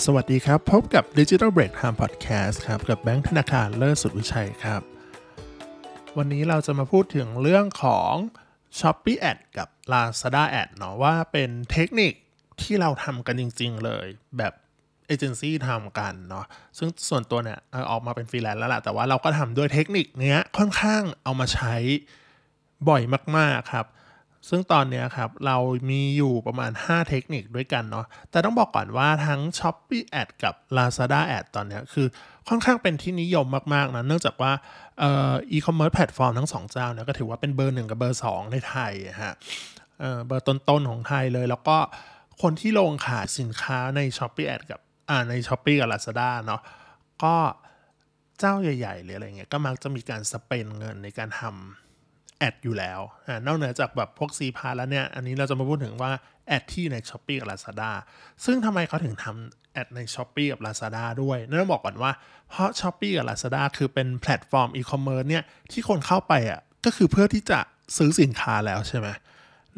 สวัสดีครับ พบกับ Digital Break Time Podcast ครับ กับแบงค์ธนาคารเลิศสุดวิชัยครับ วันนี้เราจะมาพูดถึงเรื่องของ Shopee Ad กับ Lazada Ad เนาะว่าเป็นเทคนิคที่เราทำกันจริง ๆ เลยแบบเอเจนซี่ทำกันเนาะซึ่งส่วนตัวเนี่ยออกมาเป็นฟรีแลนซ์แล้วล่ะแต่ว่าเราก็ทำด้วยเทคนิคเนี้ยค่อนข้างเอามาใช้บ่อยมาก ๆ ครับ ซึ่งตอนนี้ครับ เรามีอยู่ประมาณ 5 เทคนิคด้วยกันเนาะแต่ต้องบอกก่อนว่าทั้ง Shopee Ad กับ Lazada Ad ตอนนี้คือค่อนข้างเป็นที่นิยมมาก ๆ นะ เนื่องจากว่าเอ่อ e-commerce แพลตฟอร์มทั้งสองเจ้าเนี่ยก็ถือว่าเป็นเบอร์หนึ่งกับเบอร์ 2 ในไทยอะฮะเอ่อเบอร์ต้น ๆ ของไทยเลย แล้วก็คนที่ลงขายสินค้าใน Shopee Ad กับอ่าใน Shopee กับ Lazada เนาะก็เจ้าใหญ่ ๆ หรืออะไรเงี้ยก็มักจะมีการ spend เงินในการทำ ad อยู่แล้วอ่านอกเหนือจากแบบพวก CPAS แล้วเนี่ย อันนี้เราจะมาพูดถึงว่าแอดที่ใน Shopee กับ Lazada ซึ่งทำไมเขาถึงทำแอดใน s h อ p e e กับ Lazada ด้วยนั่นต้องบอกก่อนว่า เพราะ s h อ p e e กับ Lazada คือเป็นแพลตฟอร์มอีคอมเมิร์ซเนี่ยที่คนเข้าไปอะก็คือเพื่อที่จะซื้อสินค้าแล้วใช่ไหม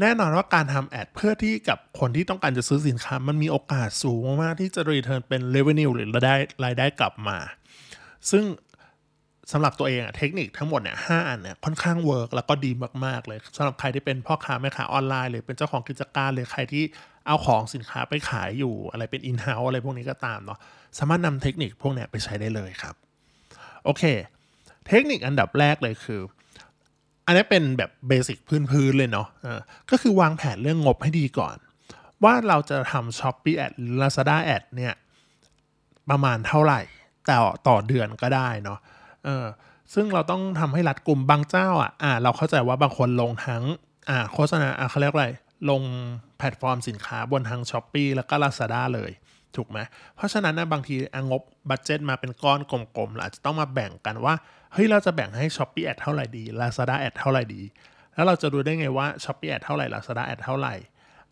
แน่นอนว่าการทำ ad เพื่อที่กับคนที่ต้องการจะซื้อสินค้า มันมีโอกาสสูงมากที่จะ return เป็น revenue หรือรายได้รายได้กลับมา ซึ่ง สำหรับตัวเองอะเทคนิคทั้งหมดเนี่ยห้าอันเนี่ยค่อนข้าง work แล้วก็ดีมาก ๆ เลยสำหรับใครที่เป็นพ่อค้าแม่ค้าออนไลน์ หรือเป็นเจ้าของกิจการหรือใครที่เอาของสินค้าไปขายอยู่อะไรเป็น in-house อะไรพวกนี้ก็ตามเนาะสามารถนำเทคนิคพวกเนี้ยไปใช้ได้เลยครับ โอเค เทคนิคอันดับแรกเลยคือ อันนี้เป็นแบบ basic พื้นๆเลยเนาะเออก็คือวางแผนเรื่องงบให้ดีก่อน ว่าเราจะทำ Shopee Ad หรือ Lazada Ad เนี่ยประมาณเท่าไหร่แต่ต่อเดือนก็ได้เนาะ เออซึ่งเราต้องทำให้รัดกลุ่มบางเจ้าอะอ่าเราเข้าใจว่าบางคนลงทั้งอ่าโฆษณาอ่าเขาเรียกอะไร ลงแพลตฟอร์มสินค้าบนทาง Shopee แล้วก็ Lazada เลยถูกไหมเพราะฉะนั้นนะบางทีงบ budget มาเป็นก้อนกลมๆเราอาจจะต้องมาแบ่งกันว่า เฮ้ย เราจะแบ่งให้ Shopee Ad เท่าไหร่ดี Lazada Ad เท่าไหร่ดี แล้วเราจะดูได้ไงว่า Shopee Ad เท่าไหร่ Lazada Ad เท่าไหร่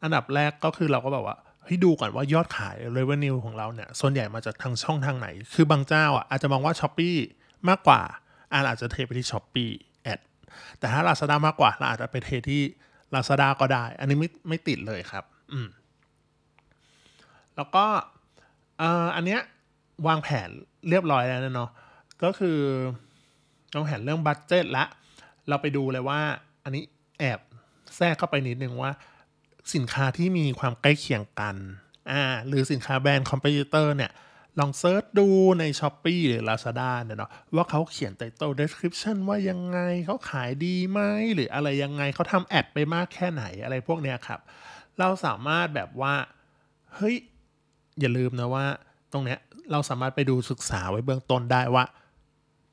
อันดับแรกก็คือเราก็แบบว่าเฮ้ยดูก่อนว่ายอดขาย revenue ของเราเนี่ยส่วนใหญ่มาจากทางช่องทางไหน คือบางเจ้าอะอาจจะมองว่า Shopee มากกว่าอาอาจจะเทไปที่ Shopee Ad แต่ถ้า Lazada มากกว่าเราอาจจะไปเทที่ Lazada ก็ได้ อันนี้ไม่ไม่ติดเลยครับ อืม แล้วก็เอ่ออันเนี้ยวางแผนเรียบร้อยแล้วเนาะก็คือวางแผนเรื่องบัตเจ็ตละ เราไปดูเลยว่า อันนี้แอบแทรกเข้าไปนิดนึงว่า สินค้าที่มีความใกล้เคียงกัน อ่า หรือสินค้าแบรนด์คอมเพ t เตอร์เนี่ย ลอง search ดูใน Shopee หรือ Lazada เนี่ยเนาะว่าเขาเขียน title description ว่ายังไงเขาขายดีไหมหรืออะไรยังไงเขาทำ ad ไปมากแค่ไหนอะไรพวกเนี้ยครับ เราสามารถแบบว่าเฮ้ยอย่าลืมนะว่าตรงเนี้ยเราสามารถไปดูศึกษาไว้เบื้องต้นได้ว่า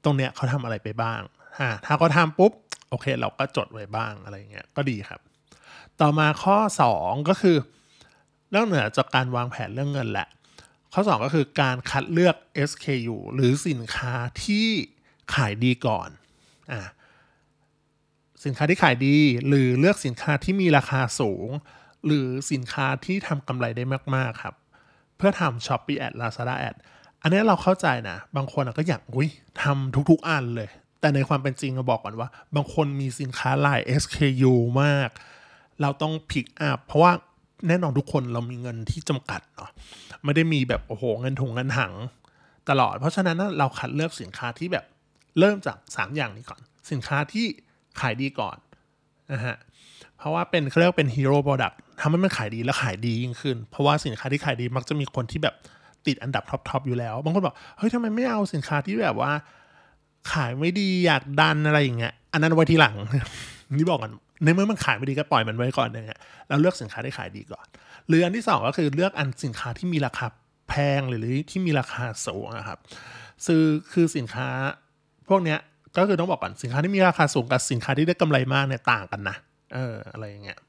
ตรงเนี้ยเขาทำอะไรไปบ้างอ่าถ้าเขาทำปุ๊บโอเค เราก็จดไว้บ้างอะไรเงี้ยก็ดีครับ ต่อมาข้อ 2 ก็คือ นอกเหนือจากการวางแผนเรื่องเงินแหละ ข้อ 2 ก็คือการคัดเลือก SKU หรือสินค้าที่ขายดีก่อนอ่าสินค้าที่ขายดี หรือเลือกสินค้าที่มีราคาสูง หรือสินค้าที่ทำกำไรได้มาก ๆ ครับ เพื่อทำ Shopee Ad Lazada Ad อันนี้เราเข้าใจนะ บางคนก็อยากอุ้ยทำทุก ๆ อันเลย แต่ในความเป็นจริงเราบอกก่อนว่า บางคนมีสินค้าหลาย SKU มาก เราต้อง pick up เพราะว่า แน่นอนทุกคนเรามีเงินที่จำกัดเนาะไม่ได้มีแบบโอ้โหเงินถุงเงินถังตลอด เพราะฉะนั้นเราคัดเลือกสินค้าที่แบบเริ่มจาก 3 อย่างนี้ก่อน สินค้าที่ขายดีก่อนนะฮะเพราะว่าเป็นเขาเรียกเป็น hero product ทำให้มันขายดีและขายดียิ่งขึ้น เพราะว่าสินค้าที่ขายดีมักจะมีคนที่แบบติดอันดับท็อปๆอยู่แล้ว บางคนบอกเฮ้ยทำไมไม่เอาสินค้าที่แบบว่า ขายไม่ดีอยากดันอะไรอย่างเงี้ยอันนั้นไว้ทีหลังนี่บอกกัน ในเมื่อมันขายไม่ดีก็ปล่อยมันไว้ก่อนเนี่ยเราเลือกสินค้าที่ขายดีก่อน หรืออันที่สองก็คือเลือกอันสินค้าที่มีราคาแพงหรือที่มีราคาสูงนะครับซื้อคือสินค้าพวกเนี้ยก็คือต้องบอกก่อนสินค้าที่มีราคาสูงกับสินค้าที่ได้กำไรมากเนี่ยต่างกันนะเอออะไรอย่างเงี้ย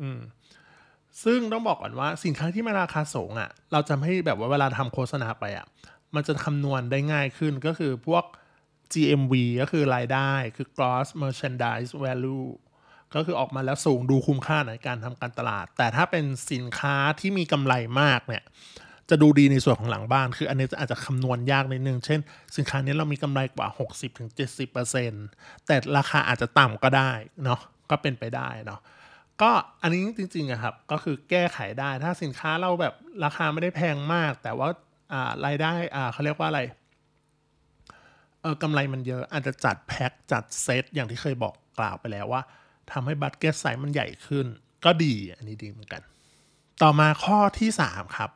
อืมซึ่งต้องบอกก่อนว่าสินค้าที่มีราคาสูงอะ่ะ เราจะให้แบบว่าเวลาทำโฆษณาไปอะ่ะ มันจะคำนวณได้ง่ายขึ้นก็คือพวก GMV ก็คือรายได้คือ gross merchandise value ก็คือออกมาแล้วสูงดูคุ้มค่าในการทำการตลาด แต่ถ้าเป็นสินค้าที่มีกำไรมากเนี่ยจะดูดีในส่วนของหลังบ้าน คืออันนี้อาจจะคำนวณยากนิดนึง เช่น สินค้านี้เรามีกำไรกว่า 60-70%แต่ราคาอาจจะต่ำก็ได้เนาะก็เป็นไปได้เนาะก็อันนี้จริงๆอะครับ ก็คือแก้ไขได้ถ้าสินค้าเราแบบราคาไม่ได้แพงมาก แต่ว่าอ่ารายได้อ่าเขาเรียกว่าอะไรเออกำไรมันเยอะอาจจะจัดแพ็คจัดเซตอย่างที่เคยบอกกล่าวไปแล้วว่า ทำให้ basket size มันใหญ่ขึ้น ก็ดีอันนี้ดีเหมือนกัน ต่อมาข้อที่ 3 ครับ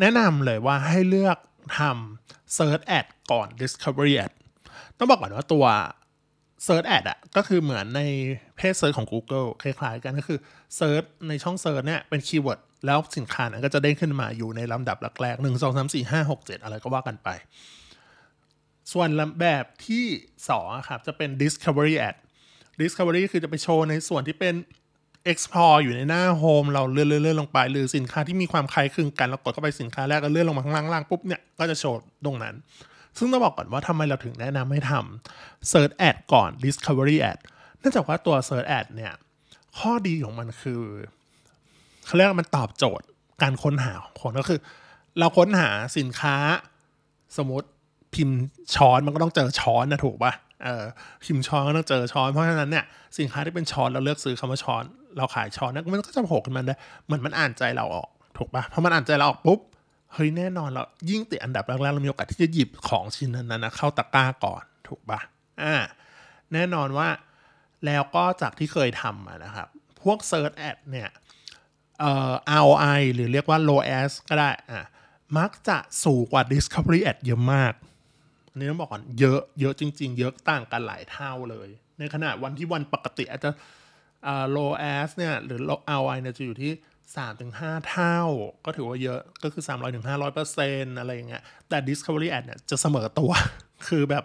แนะนำเลยว่าให้เลือกทำ Search Ad ก่อน Discovery Ad ต้องบอกก่อนว่าตัว Search Ad อะก็คือเหมือนใน paid search ของ Google คล้ายๆ กันก็คือ search ในช่อง search เนี่ยเป็น keyword แล้วสินค้านั้นก็จะเด้งขึ้นมาอยู่ในลำดับแรกๆหนึ่งสองสามสี่ห้าหกเจ็ดอะไรก็ว่ากันไป ส่วนแบบที่2ครับจะเป็น Discovery Ad Discovery คือจะไปโชว์ในส่วนที่เป็น explore อยู่ในหน้า home เราเลื่อนเลื่อนลงไป หรือสินค้าที่มีความคล้ายคลึงกันเรากดเข้าไปสินค้าแรกก็เลื่อนลงมาข้างล่างๆปุ๊บเนี่ยก็จะโชว์ตรงนั้น ซึ่งต้องบอกก่อนว่าทำไมเราถึงแนะนำให้ทำ Search Ad ก่อน Discovery Ad เนื่องจากว่าตัว Search Ad เนี่ยข้อดีของมันคือเขาเรียกว่ามันตอบโจทย์การค้นหาของคนก็คือ เราค้นหาสินค้าสมมติพิมพ์ช้อนมันก็ต้องเจอช้อนนะถูกปะ ขิมช้อนก็ต้องเจอช้อน เพราะฉะนั้นเนี่ยสินค้าที่เป็นช้อนเราเลือกซื้อคำว่าช้อน เราขายช้อนนะมันก็จะโผล่ขึ้นมาได้เหมือนมันอ่านใจเราออกถูกปะพอมันอ่านใจเราออกปุ๊บเฮ้ยแน่นอนเรายิ่งติดอันดับแรกๆเรามีโอกาสที่จะหยิบของชิ้นนั้นนะเข้าตะกร้าก่อนถูกปะอ่าแน่นอนว่าแล้วก็จากที่เคยทำนะครับ พวก Search Ad เนี่ยเอ่อ ROI หรือเรียกว่า low as ก็ได้อะมักจะสูงกว่า Discovery Ad เยอะมาก อันนี้ต้องบอกก่อนเยอะเยอะจริง ๆ เยอะต่างกันหลายเท่าเลย ในขณะวันที่วันปกติอาจจะ low as เนี่ยหรือ ROI เนี่ยจะอยู่ที่3-5เท่า ก็ถือว่าเยอะก็คือ300-500เปอร์เซ็นต์อะไรอย่างเงี้ยแต่ Discovery Ad เนี่ยจะเสมอตัว คือแบบ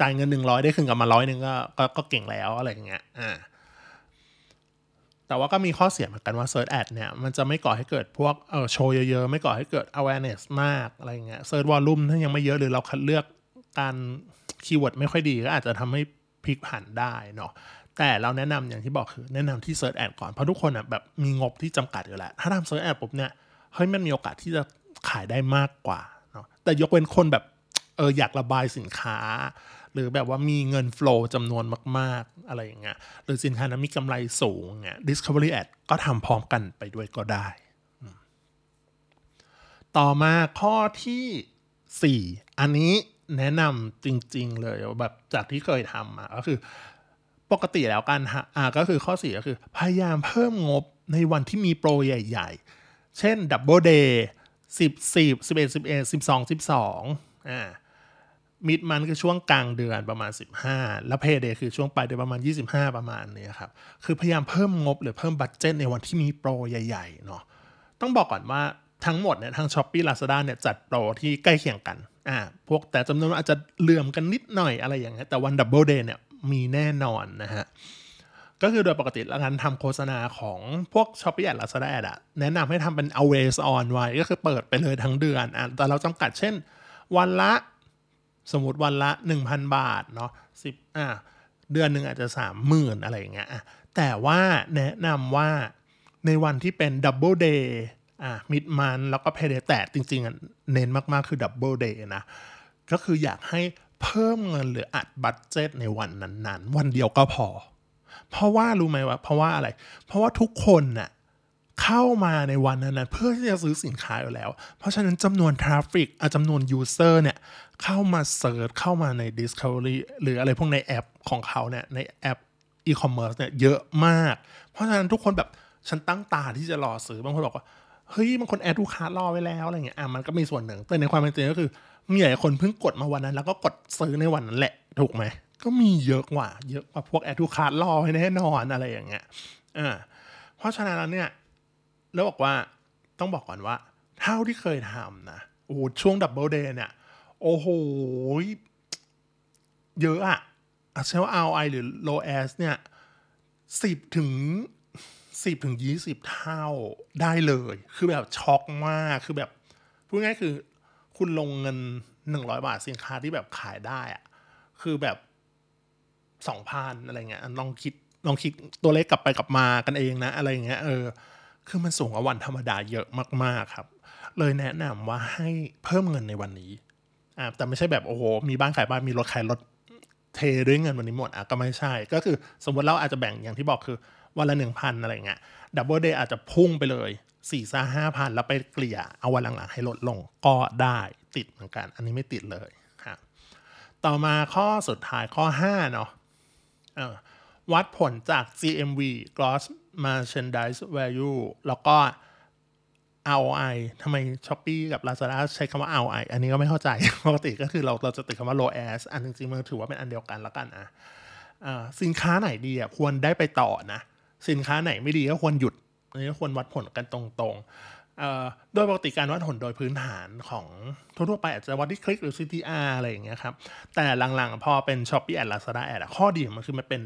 จ่ายเงิน100ได้คืนกลับมาร้อยหนึ่งก็ก็เก่งแล้วอะไรอย่างเงี้ยอ่า แต่ว่าก็มีข้อเสียเหมือนกันว่า Search Ad เนี่ย มันจะไม่ก่อให้เกิดพวกเออโชว์เยอะๆ ไม่ก่อให้เกิด awareness มากอะไรเงี้ย Search Volume ถ้ายังไม่เยอะหรือเราคัดเลือกการkeyword ไม่ค่อยดีก็อาจจะทำให้พลิกผันได้เนาะแต่เราแนะนำอย่างที่บอกคือแนะนำที่ Search Ad ก่อน เพราะทุกคนอะแบบมีงบที่จำกัดอยู่แล้ว ถ้าทำ Search Ad ปุ๊บเนี่ยเฮ้ยมันมีโอกาสที่จะขายได้มากกว่าเนาะแต่ยกเว้นคนแบบเอออยากระบายสินค้า หรือแบบว่ามีเงิน flow จำนวนมาก ๆ อะไรอย่างเงี้ยหรือสินค้านั้นมีกำไรสูงเงี้ย Discovery Ad ก็ทำพร้อมกันไปด้วยก็ได้ ต่อมาข้อที่ 4 อันนี้แนะนำจริง ๆ เลยแบบจากที่เคยทำมาก็คือปกติแล้วกันฮะอ่าก็คือข้อ 4 ก็คือ พยายามเพิ่มงบในวันที่มีโปรใหญ่ ๆ เช่น double day สิบสิบสิบเอ็ดสิบเอ็ดสิบสองสิบสองอ่า mid month คือช่วงกลางเดือนประมาณ 15 แล้ว payday คือช่วงปลายเดือนประมาณ 25 ประมาณนี้ครับ คือพยายามเพิ่มงบหรือเพิ่ม budget ในวันที่มีโปรใหญ่ๆเนาะต้องบอกก่อนว่าทั้งหมดเนี่ยทั้ง Shopee Lazada เนี่ยจัดโปรที่ใกล้เคียงกันอ่าพวกแต่จำนวนอาจจะเหลื่อมกันนิดหน่อยอะไรอย่างเงี้ยแต่วัน double day เนี่ยมีแน่นอนนะฮะก็คือโดยปกติแล้วการทำโฆษณาของพวก Shopee Ad Lazada อะแนะนำให้ทำเป็น always on ไว้ก็คือเปิดไปเลยทั้งเดือนอะแต่เราจำกัดเช่น วันละ สมมติวันละ 1,000 บาทเนาะสิบอะเดือนหนึ่งอาจจะ 30,000 อะไรอย่างเงี้ยแต่ว่าแนะนำว่าในวันที่เป็น double day อะ mid month แล้วก็ payday แต่จริงๆเน้นมากๆคือ double day นะ ก็คืออยากให้เพิ่มเงินหรืออัด budget ในวันนั้นๆ วันเดียวก็พอ เพราะว่ารู้ไหมว่าเพราะว่าอะไร เพราะว่าทุกคนน่ะเข้ามาในวันนั้นเพื่อที่จะซื้อสินค้าอยู่แล้ว เพราะฉะนั้นจำนวน traffic จำนวน user เนี่ย เข้ามา search เข้ามาใน Discovery หรืออะไรพวกในแอปของเขาเนี่ยในแอปอีคอมเมิร์ซเนี่ยเยอะมาก เพราะฉะนั้นทุกคนแบบฉันตั้งตาที่จะรอซื้อบางคนบอกว่า เฮ้ยบางคน add ตะกร้ารอไว้แล้วอะไรเงี้ยอะมันก็มีส่วนหนึ่ง แต่ในความเป็นจริงก็คือมีหลายคนเพิ่งกดมาวันนั้น แล้วก็กดซื้อในวันนั้นแหละ ถูกไหม ก็มีเยอะกว่า เยอะกว่าพวก add ตะกร้ารอไว้แน่นอนอะไรอย่างเงี้ยอ่าเพราะฉะนั้นแล้วเนี่ยแล้วบอกว่าต้องบอกก่อนว่า เท่าที่เคยทำนะโอ้ช่วง double day เนี่ย โอ้โห เยอะอะใช้ว่า ROI หรือ ROAS เนี่ยสิบถึงสิบถึงยี่สิบเท่าได้เลย คือแบบช็อกมาก คือแบบ พูดง่ายคือคุณลงเงินหนึ่งร้อยบาทสินค้าที่แบบขายได้อะคือแบบสองพันอะไรเงี้ยลองคิดลองคิดตัวเลขกลับไปกลับมากันเองนะ อะไรเงี้ยเออ คือมันสูงกว่าวันธรรมดาเยอะมาก ๆ ครับ เลยแนะนำว่าให้เพิ่มเงินในวันนี้ อ่าแต่ไม่ใช่แบบโอ้โหมีบ้านขายบ้านมีรถขายรถเทด้วยเงินวันนี้หมดอะก็ไม่ใช่ ก็คือสมมติเราอาจจะแบ่งอย่างที่บอกคือวันละหนึ่งพันอะไรเงี้ย double day อาจจะพุ่งไปเลยสี่ซ่าห้าพันแล้วไปเกลี่ยเอาวันหลังๆให้ลดลงก็ได้ติดเหมือนกัน อันนี้ไม่ติดเลยครับต่อมาข้อสุดท้ายข้อ 5 เนาะวัดผลจาก GMV Gross Merchandise Value แล้วก็ ROI ทำไม s h อ p e e กับ Lazada ใช้คำว่า ROI อันนี้ก็ไม่เข้าใจปกติก็คือเราเราจะติดคำว่า low as อันจริงๆมันถือว่าเป็นอันเดียวกันแล้วกันอะสินค้าไหนดีอะควรได้ไปต่อนะ สินค้าไหนไม่ดีก็ควรหยุดอันนี้ควรวัดผลกันตรงๆ โดยปกติการวัดผลโดยพื้นฐานของทั่วๆไปอาจจะวัดที่คลิกหรือ CTR อะไรอย่างเงี้ยครับ แต่หลังๆ พอเป็น Shopee Ad Lazada Ad ข้อดีของมันคือมันเป็น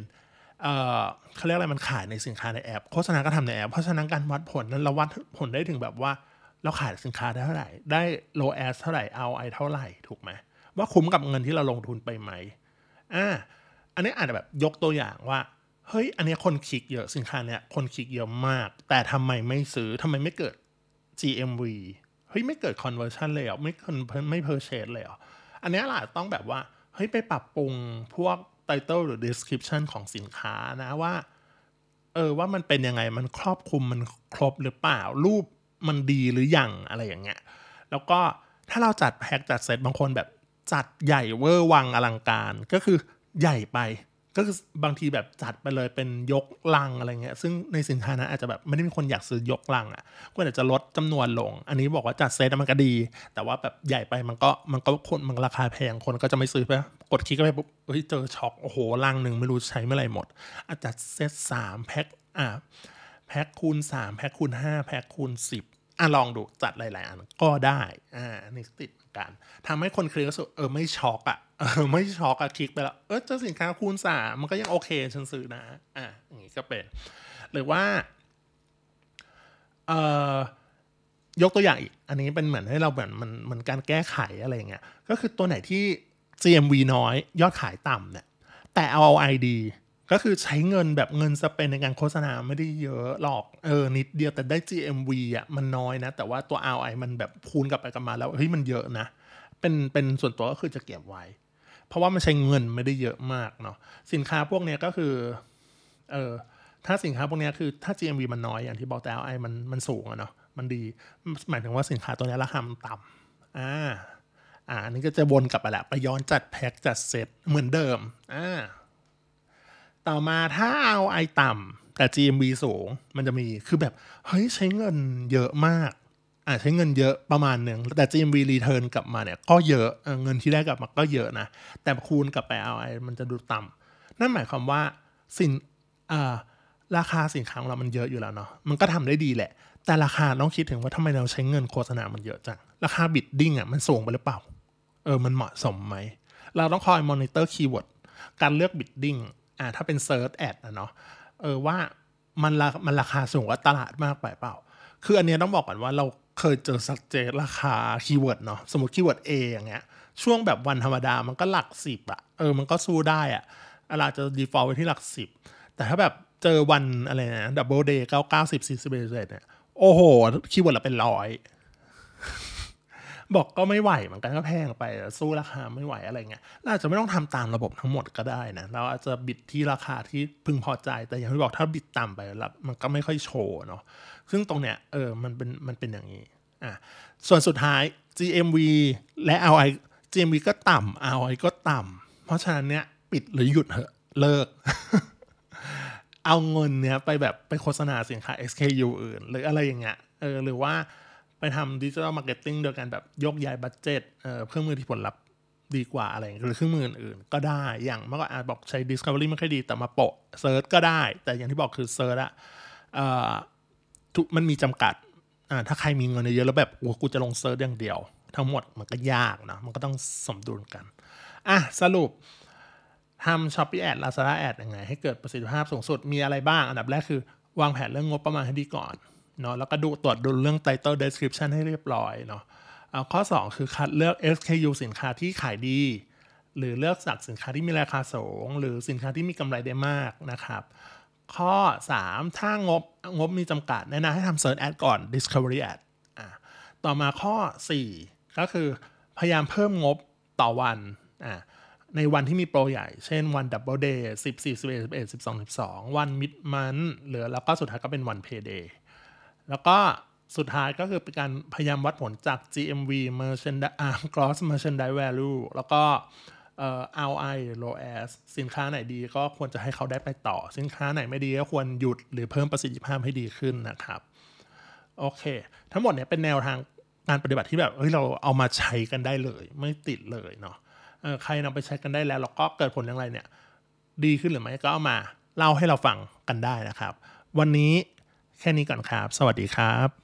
เขาเรียกอะไรมันขายในสินค้าในแอป โฆษณาก็ทำในแอป เพราะฉะนั้นการวัดผลนั้นเราวัดผลได้ถึงแบบว่าเราขายสินค้าได้เท่าไหร่ ได้ low as เท่าไหร่ ROI เท่าไหร่ถูกไหมว่าคุ้มกับเงินที่เราลงทุนไปไหมอ่าอันนี้อาจจะแบบยกตัวอย่างว่าเฮ้ยอันนี้คนคลิกเยอะสินค้าเนี้ยคนคลิกเยอะมาก แต่ทำไมไม่ซื้อทำไมไม่เกิด GMV เฮ้ยไม่เกิด conversion เลยเหรอไม่ไม่ purchase เลยเหรออันนี้ล่ะต้องแบบว่าเฮ้ยไปปรับปรุงพวก title หรือ description ของสินค้านะว่าเออว่ามันเป็นยังไงมันครอบคลุมมันครบหรือเปล่า รูปมันดีหรืออยังอะไรอย่างเงี้ยแล้วก็ถ้าเราจัดแพ็กจัดเซตบางคนแบบจัดใหญ่เวอร์วังอลังการก็คือใหญ่ไป ก็คือบางทีแบบจัดไปเลยเป็นยกลังอะไรเงี้ยซึ่งในสินค้านั้นอาจจะแบบไม่ได้มีคนอยากซื้อยกลังอะ่ะก็อาจจะลดจำนวนลง อันนี้บอกว่าจัดเซตมันก็ดี แต่ว่าแบบใหญ่ไปมันก็มันก็คนมันราคาแพงคนก็จะไม่ซื้อไปกดคลิกไปปุ๊บเฮ้ยเจอช็อกโอ้โหลังหนึ่งไม่รู้ใช้เมื่อไหร่หมด อาจจะเซตสามแพ็คอะแพ็คคูณสามแพ็คคูณห้าแพ็คคูณสิบอะลองดูจัดหลาย ๆ อันก็ได้อ่านี่ติดกันทำให้คนคลิกรู้สึกเออไม่ช็อกอะ เออไม่ช็อกอะคลิกไปแล้ว เออเจอสินค้าคูณสามมันก็ยังโอเคฉันซื้อนะ อะอย่างนี้ก็เป็น หรือว่าเอ่อยกตัวอย่างอีก อันนี้เป็นเหมือนให้เราเหมือนมันมันการแก้ไขอะไรเงี้ย ก็คือตัวไหนที่ GMV น้อยยอดขายต่ำเนี่ย แต่ ROI ดี ก็คือใช้เงินแบบเงินสเปนในการโฆษณาไม่ได้เยอะหรอก เออ นิดเดียวแต่ได้ GMV อะมันน้อยนะ แต่ว่าตัว ROI มันแบบคูณกลับไปกันมาแล้ว เฮ้ยมันเยอะนะ เป็นเป็นส่วนตัวก็คือจะเก็บไว้ เพราะว่ามันใช้เงินไม่ได้เยอะมากเนาะสินค้าพวกนี้ก็คือเออถ้าสินค้าพวกนี้คือถ้า GMV มันน้อยอย่างที่บอกแต่ ROI มันมันสูงอะเนาะมันดี หมายถึงว่าสินค้าตัวนี้ราคามันต่ำอ่าอ่านนี้ก็จะวนกลับไปแหละไปย้อนจัดแพ็คจัดเซตเหมือนเดิมอ่าต่อมาถ้าเอาไอต่ำแต่ GMV สูงมันจะมีคือแบบ เฮ้ย ใช้เงินเยอะมาก อ่าใช้เงินเยอะประมาณหนึ่งแต่ GMV return กลับมาเนี่ยก็เยอะเงินที่ได้กลับมาก็เยอะนะ แต่คูณกลับไป ROI มันจะดูต่ำนั่นหมายความว่าสินราคาสินค้าของเรามันเยอะอยู่แล้วเนาะมันก็ทำได้ดีแหละ แต่ราคาต้องคิดถึงว่าทำไมเราใช้เงินโฆษณามันเยอะจังราคา bidding อะมันสูงไปหรือเปล่าเออมันเหมาะสมไหมเราต้องคอย monitor keyword การเลือก bidding อ่าถ้าเป็น Search Ad นะเนาะเออว่ามันมันราคาสูงกว่าตลาดมากไปเปล่า คืออันนี้ต้องบอกก่อนว่าเรา เคยเจอสักเจราคา keyword เนาะสมมติ keyword A อย่างเงี้ยช่วงแบบวันธรรมดามันก็หลักสิบอะเออมันก็สู้ได้อะอะไรจะ default ไว้ที่หลักสิบแต่ถ้าแบบเจอวันอะไรนะ double day เก้าเก้าสิบสิบสิบเอ็ดเนี่ยโอ้โห keyword เราเป็นร้อย บอกก็ไม่ไหวเหมือนกันก็แพงไปสู้ราคาไม่ไหวอะไรเงี้ยเราอาจจะไม่ต้องทำตามระบบทั้งหมดก็ได้นะเราอาจจะ bid ที่ราคาที่พึงพอใจ แต่อย่างที่บอกถ้า bid ต่ำไปแล้วมันก็ไม่ค่อยโชว์เนาะซึ่งตรงเนี้ยเออมันเป็นมันเป็นอย่างนี้อะส่วนสุดท้าย GMV และ ROI GMV ก็ต่ำ ROI ก็ต่ำเพราะฉะนั้นเนี้ยปิดหรือหยุดเหอะเลิก เอาเงินเนี้ยไปแบบไปโฆษณาสินค้า SKU อื่น หรืออะไรอย่างเงี้ยเออหรือว่า ไปทำ digital marketing โดยการแบบยกย้าย budget เอ่อเครื่องมือที่ผลลัพธ์ดีกว่าอะไรหรือเครื่องมืออื่นก็ได้อย่างเมื่อก่อนอาจบอกใช้ Discovery ไม่ค่อยดีแต่มาโปะsearch ก็ได้ แต่อย่างที่บอกคือ search อะทุมันมีจำกัดอ่าถ้าใครมีเงินเยอะแล้วแบบโอ้กูจะลง search อย่างเดียว ทั้งหมดมันก็ยากนะมันก็ต้องสมดุลกันอะสรุปทำ Shopee Ad Lazada Ad ยังไง ให้เกิดประสิทธิภาพสูงสุดมีอะไรบ้าง อันดับแรกคือ วางแผนเรื่องงบประมาณให้ดีก่อน เนาะแล้วก็ดูตรวจดูเรื่อง title description ให้เรียบร้อยเนาะข้อ 2 คือคัดเลือก SKU สินค้าที่ขายดี หรือเลือกจากสินค้าที่มีราคาสูง หรือสินค้าที่มีกำไรได้มากนะครับข้อ 3 ถ้างบงบมีจำกัดแนะนำให้ทำ Search Ad ก่อน Discovery Ad อ่าต่อมาข้อ 4 ก็คือพยายามเพิ่มงบต่อวันอ่าในวันที่มีโปรใหญ่ เช่นวัน double day สิบสิบสิบเอ็ดสิบเอ็ดสิบสองสิบสองวัน mid month หรือแล้วก็สุดท้ายก็เป็นวัน payday แล้วก็สุดท้ายก็คือเป็นการพยายามวัดผลจาก GMV merchandise gross Merchandise Value แล้วก็เอ่อ ROI ROAS สินค้าไหนดีก็ควรจะให้เขาได้ไปต่อ สินค้าไหนไม่ดีก็ควรหยุดหรือเพิ่มประสิทธิภาพให้ดีขึ้นนะครับ โอเค ทั้งหมดเนี่ยเป็นแนวทางการปฏิบัติที่แบบเฮ้ยเราเอามาใช้กันได้เลย ไม่ติดเลยเนาะใครนำไปใช้กันได้แล้วแล้วก็เกิดผลอย่างไรเนี่ย ดีขึ้นหรือไม่ก็เอามาเล่าให้เราฟังกันได้นะครับ วันนี้ แค่นี้ก่อนครับ สวัสดีครับ